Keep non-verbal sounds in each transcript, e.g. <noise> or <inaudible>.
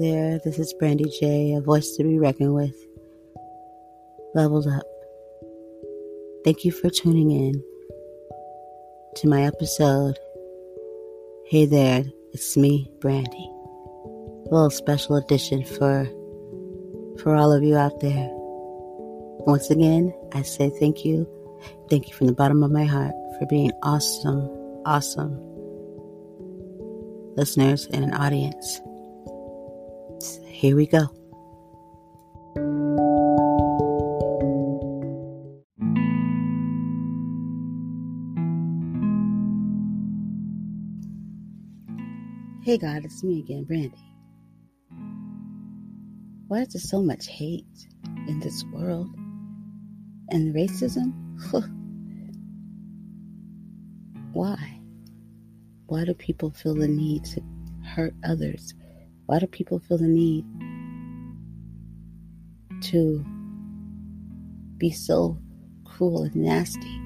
There, this is Brandy J, a voice to be reckoned with. Leveled up. Thank you for tuning in to my episode. Hey there, it's me, Brandy. A little special edition for for all of you out there. Once again, I say thank you. Thank you from the bottom of my heart for being awesome, awesome listeners and an audience. Here we go. Hey God, it's me again, Brandy. Why is there so much hate in this world? And racism? Why? Why do people feel the need to hurt others? Why do people feel the need to be so cruel and nasty?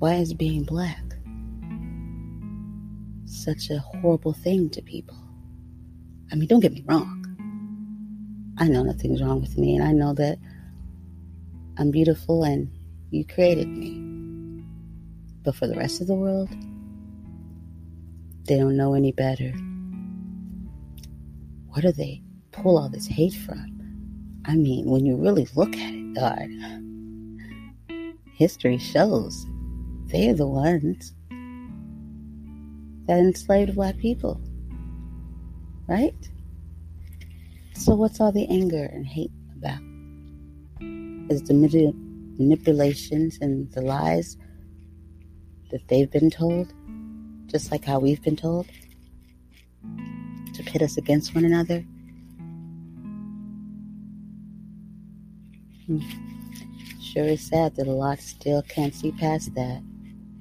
Why is being black such a horrible thing to people? I mean, don't get me wrong. I know nothing's wrong with me, and I know that I'm beautiful and you created me. But for the rest of the world, they don't know any better. Where do they pull all this hate from? I mean, when you really look at it, God, history shows they're the ones that enslaved black people. Right? So, what's all the anger and hate about? Is the manipulations and the lies that they've been told? Just like how we've been told, to pit us against one another. Hmm. Sure is sad that a lot still can't see past that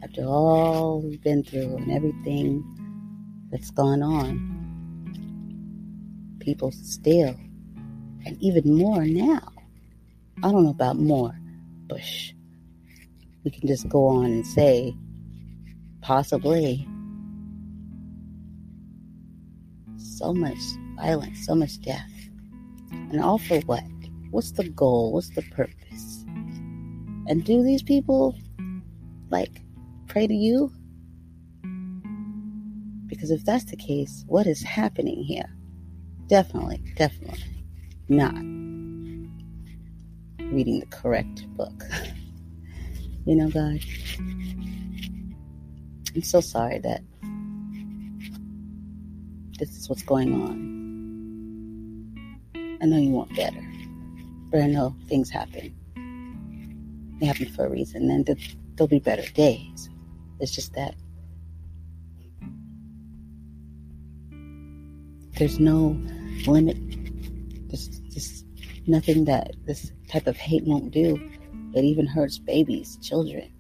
after all we've been through and everything that's gone on. People still, and even more now. I don't know about more, but shh, we can just go on and say, possibly, so much violence, so much death. And all for what? What's the goal? What's the purpose? And do these people like pray to you? Because if that's the case, what is happening here? Definitely, definitely not reading the correct book. <laughs> you know, God, I'm so sorry that this is what's going on. I know you want better, but I know things happen. They happen for a reason, and there'll be better days. It's just that there's no limit. There's just nothing that this type of hate won't do. It even hurts babies, children.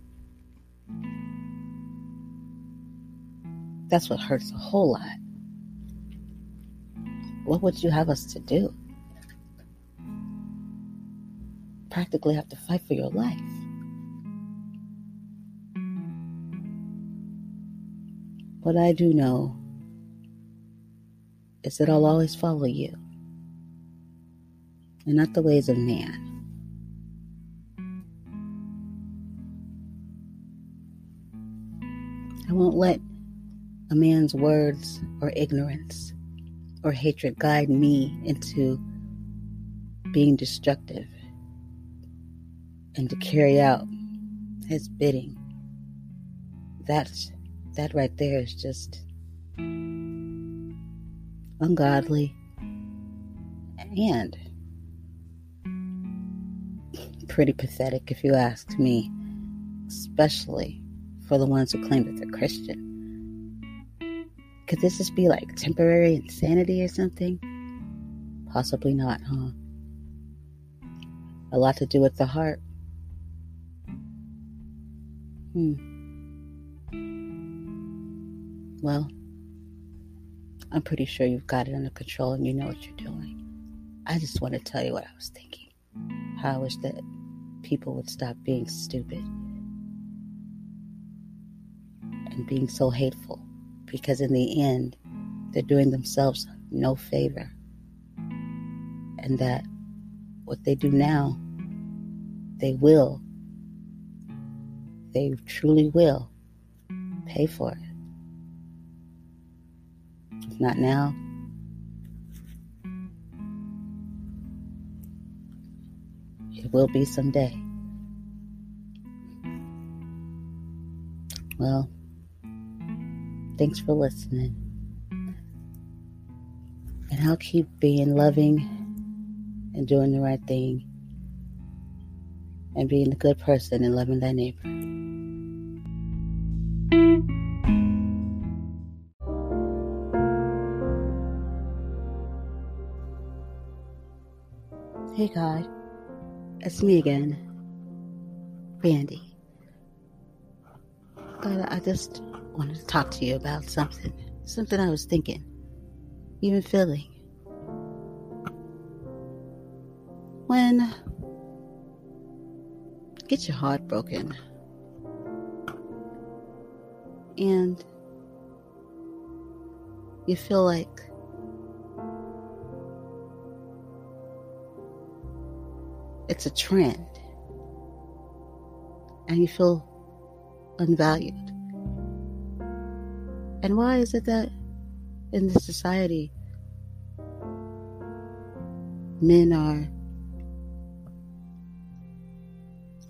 That's what hurts a whole lot what would you have us to do? Practically have to fight for your life. What I do know is that I'll always follow you and not the ways of man. I won't let a man's words or ignorance or hatred guide me into being destructive and to carry out his bidding. That's that right there is just ungodly and pretty pathetic if you ask me, especially for the ones who claim that they're Christian. Could this just be like temporary insanity or something? Possibly not, huh? A lot to do with the heart. Hmm. Well, I'm pretty sure you've got it under control and you know what you're doing. I just want to tell you what I was thinking. How I wish that people would stop being stupid and being so hateful because in the end, they're doing themselves no favor. And that what they do now, they will, they truly will pay for it. If not now, it will be someday. Well, thanks for listening. And I'll keep being loving and doing the right thing and being a good person and loving thy neighbor. Hey God, it's me again, Brandy. God, I just wanted to talk to you about something, something I was thinking, even feeling. When get your heart broken and you feel like it's a trend and you feel unvalued. And why is it that in this society men are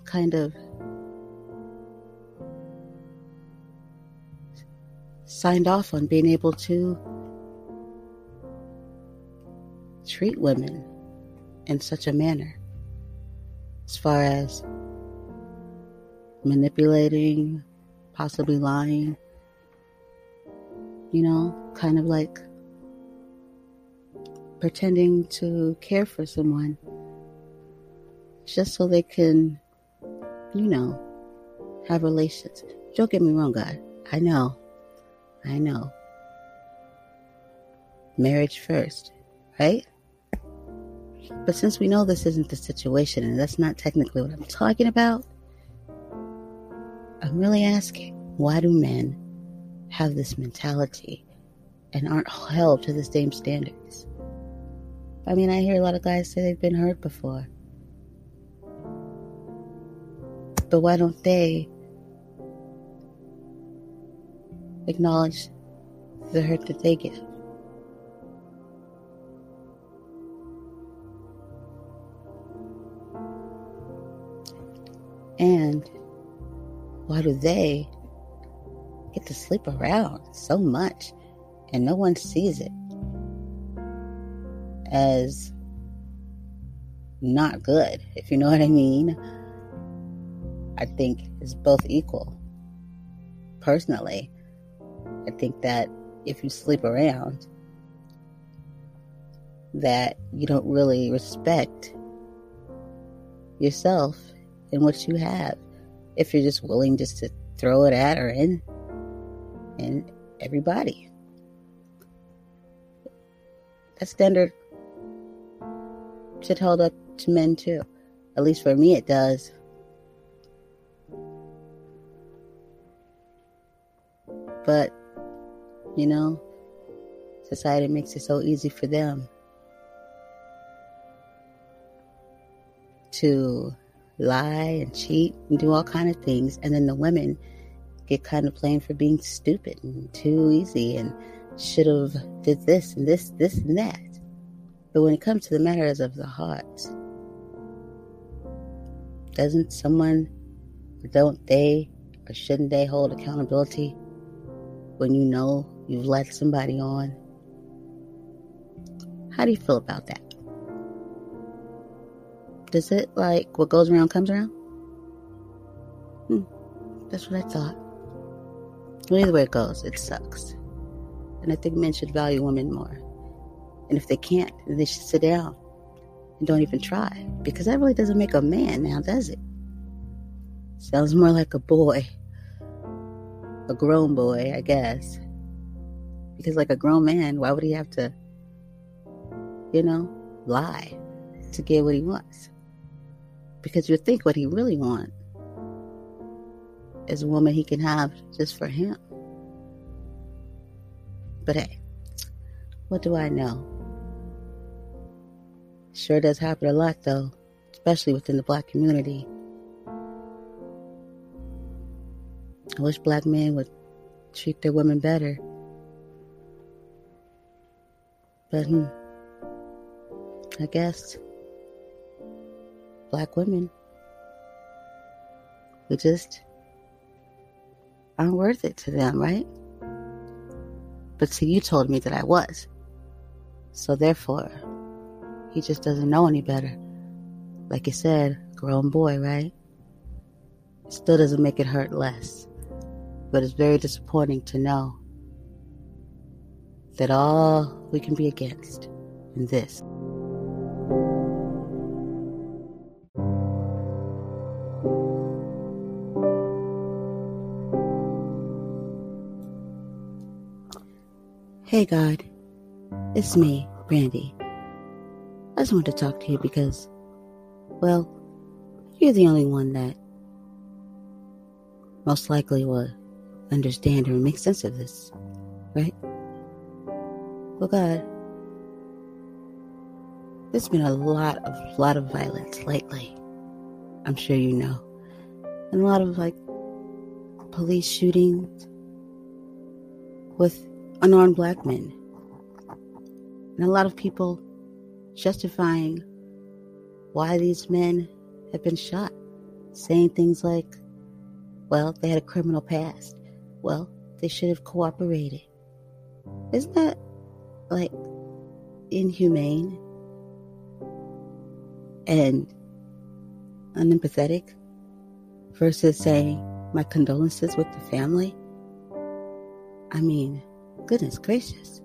kind of signed off on being able to treat women in such a manner as far as manipulating, possibly lying, you know, kind of like pretending to care for someone just so they can, you know, have relations. Don't get me wrong, God. I know. I know. Marriage first, right? But since we know this isn't the situation and that's not technically what I'm talking about, I'm really asking why do men have this mentality and aren't held to the same standards? I mean, I hear a lot of guys say they've been hurt before. But why don't they acknowledge the hurt that they get? And why do they get to sleep around so much and no one sees it as not good, if you know what I mean? I think is both equal. Personally, I think that if you sleep around, that you don't really respect yourself and what you have if you're just willing just to throw it at or in and everybody. That standard should hold up to men too. At least for me, it does. But, you know, society makes it so easy for them to lie and cheat and do all kind of things and then the women get kind of blamed for being stupid and too easy and should have did this and this this and that but when it comes to the matters of the heart doesn't someone don't they or shouldn't they hold accountability when you know you've led somebody on how do you feel about that does it like what goes around comes around? Hmm. That's what I thought. Well, either way it goes, it sucks. And I think men should value women more. And if they can't, then they should sit down and don't even try. Because that really doesn't make a man now, does it? Sounds more like a boy. A grown boy, I guess. Because, like a grown man, why would he have to, you know, lie to get what he wants? because you think what he really wants is a woman he can have just for him. But hey, what do I know? Sure does happen a lot, though, especially within the black community. I wish black men would treat their women better. But, hmm, I guess black women, we just aren't worth it to them, right? But see, you told me that I was. So therefore, he just doesn't know any better. Like you said, grown boy, right? Still doesn't make it hurt less. But it's very disappointing to know that all we can be against in this. Hey God, it's me, Brandy. I just wanted to talk to you because, well, you're the only one that most likely will understand or make sense of this, right? Well, God, there's been a lot of lot of violence lately. I'm sure you know, and a lot of like police shootings with unarmed black men. And a lot of people justifying why these men have been shot, saying things like, well, they had a criminal past. Well, they should have cooperated. Isn't that like inhumane and unempathetic versus saying my condolences with the family? I mean, Goodness gracious.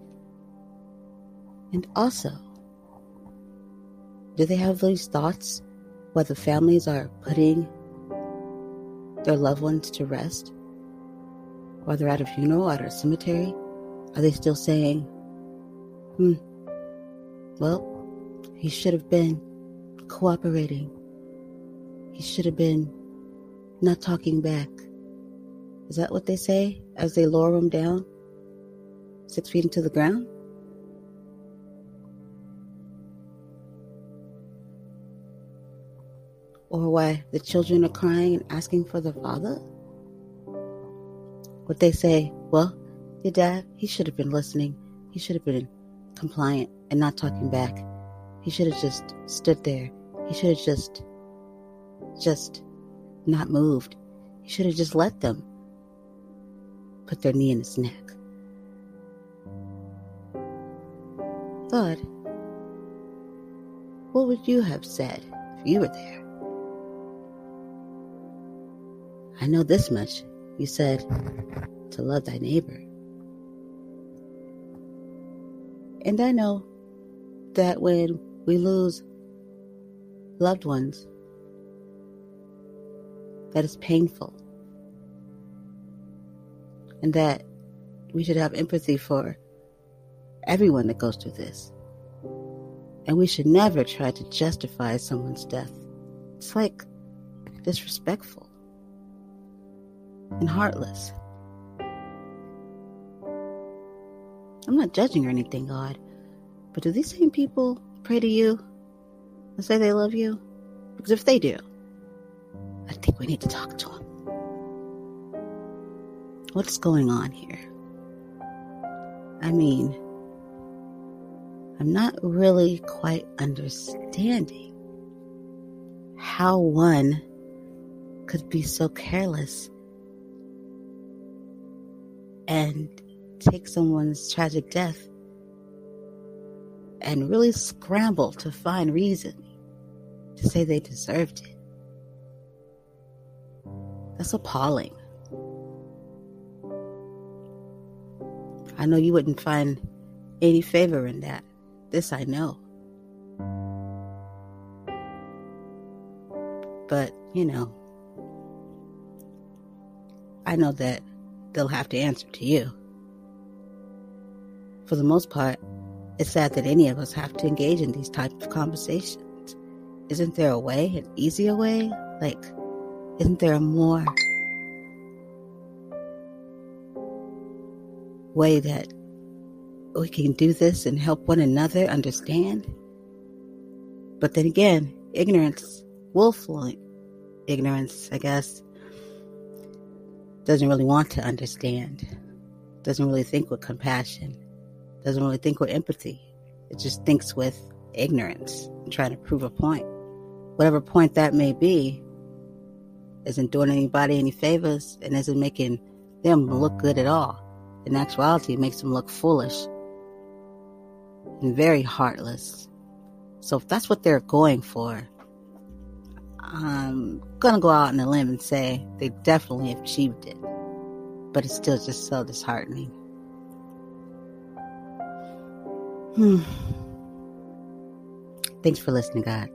And also, do they have these thoughts while the families are putting their loved ones to rest? While they're at a funeral, at a cemetery? Are they still saying, hmm, well, he should have been cooperating. He should have been not talking back. Is that what they say as they lower him down? Six feet into the ground? Or why the children are crying and asking for the father? What they say, well, your dad, he should have been listening. He should have been compliant and not talking back. He should have just stood there. He should have just, just not moved. He should have just let them put their knee in his neck. God, what would you have said if you were there? I know this much. You said to love thy neighbor. And I know that when we lose loved ones, that is painful. And that we should have empathy for everyone that goes through this. And we should never try to justify someone's death. It's like disrespectful and heartless. I'm not judging or anything, God, but do these same people pray to you and say they love you? Because if they do, I think we need to talk to them. What's going on here? I mean, I'm not really quite understanding how one could be so careless and take someone's tragic death and really scramble to find reason to say they deserved it. That's appalling. I know you wouldn't find any favor in that. This I know. But, you know, I know that they'll have to answer to you. For the most part, it's sad that any of us have to engage in these types of conversations. Isn't there a way, an easier way? Like, isn't there a more way that we can do this and help one another understand. But then again, ignorance, willful ignorance, I guess, doesn't really want to understand, doesn't really think with compassion, doesn't really think with empathy. It just thinks with ignorance, and trying to prove a point. Whatever point that may be, isn't doing anybody any favors and isn't making them look good at all. In actuality, it makes them look foolish and very heartless. So if that's what they're going for, I'm gonna go out on a limb and say they definitely achieved it. But it's still just so disheartening. Hmm. Thanks for listening, God.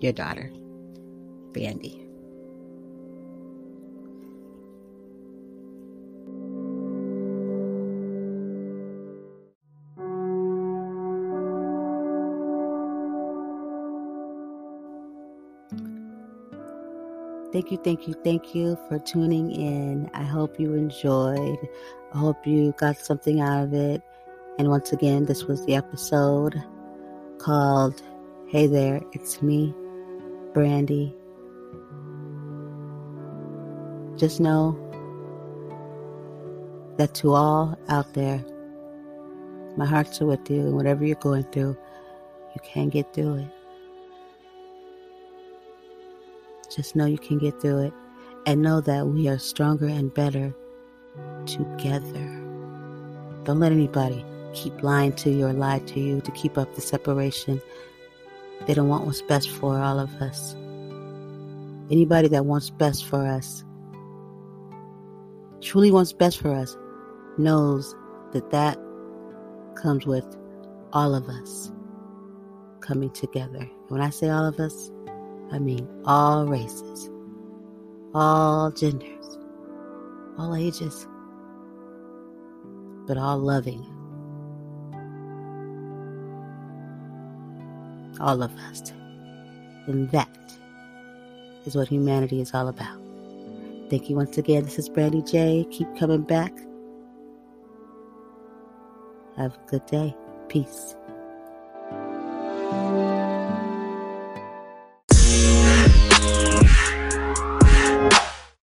Your daughter, Brandy. Thank you, thank you, thank you for tuning in. I hope you enjoyed. I hope you got something out of it. And once again, this was the episode called Hey There, It's Me, Brandy. Just know that to all out there, my hearts are with you, and whatever you're going through, you can get through it. Just know you can get through it and know that we are stronger and better together. Don't let anybody keep lying to you or lie to you to keep up the separation. They don't want what's best for all of us. Anybody that wants best for us, truly wants best for us, knows that that comes with all of us coming together. When I say all of us, I mean all races, all genders, all ages, but all loving. All of us. And that is what humanity is all about. Thank you once again. This is Brandy J. Keep coming back. Have a good day. Peace.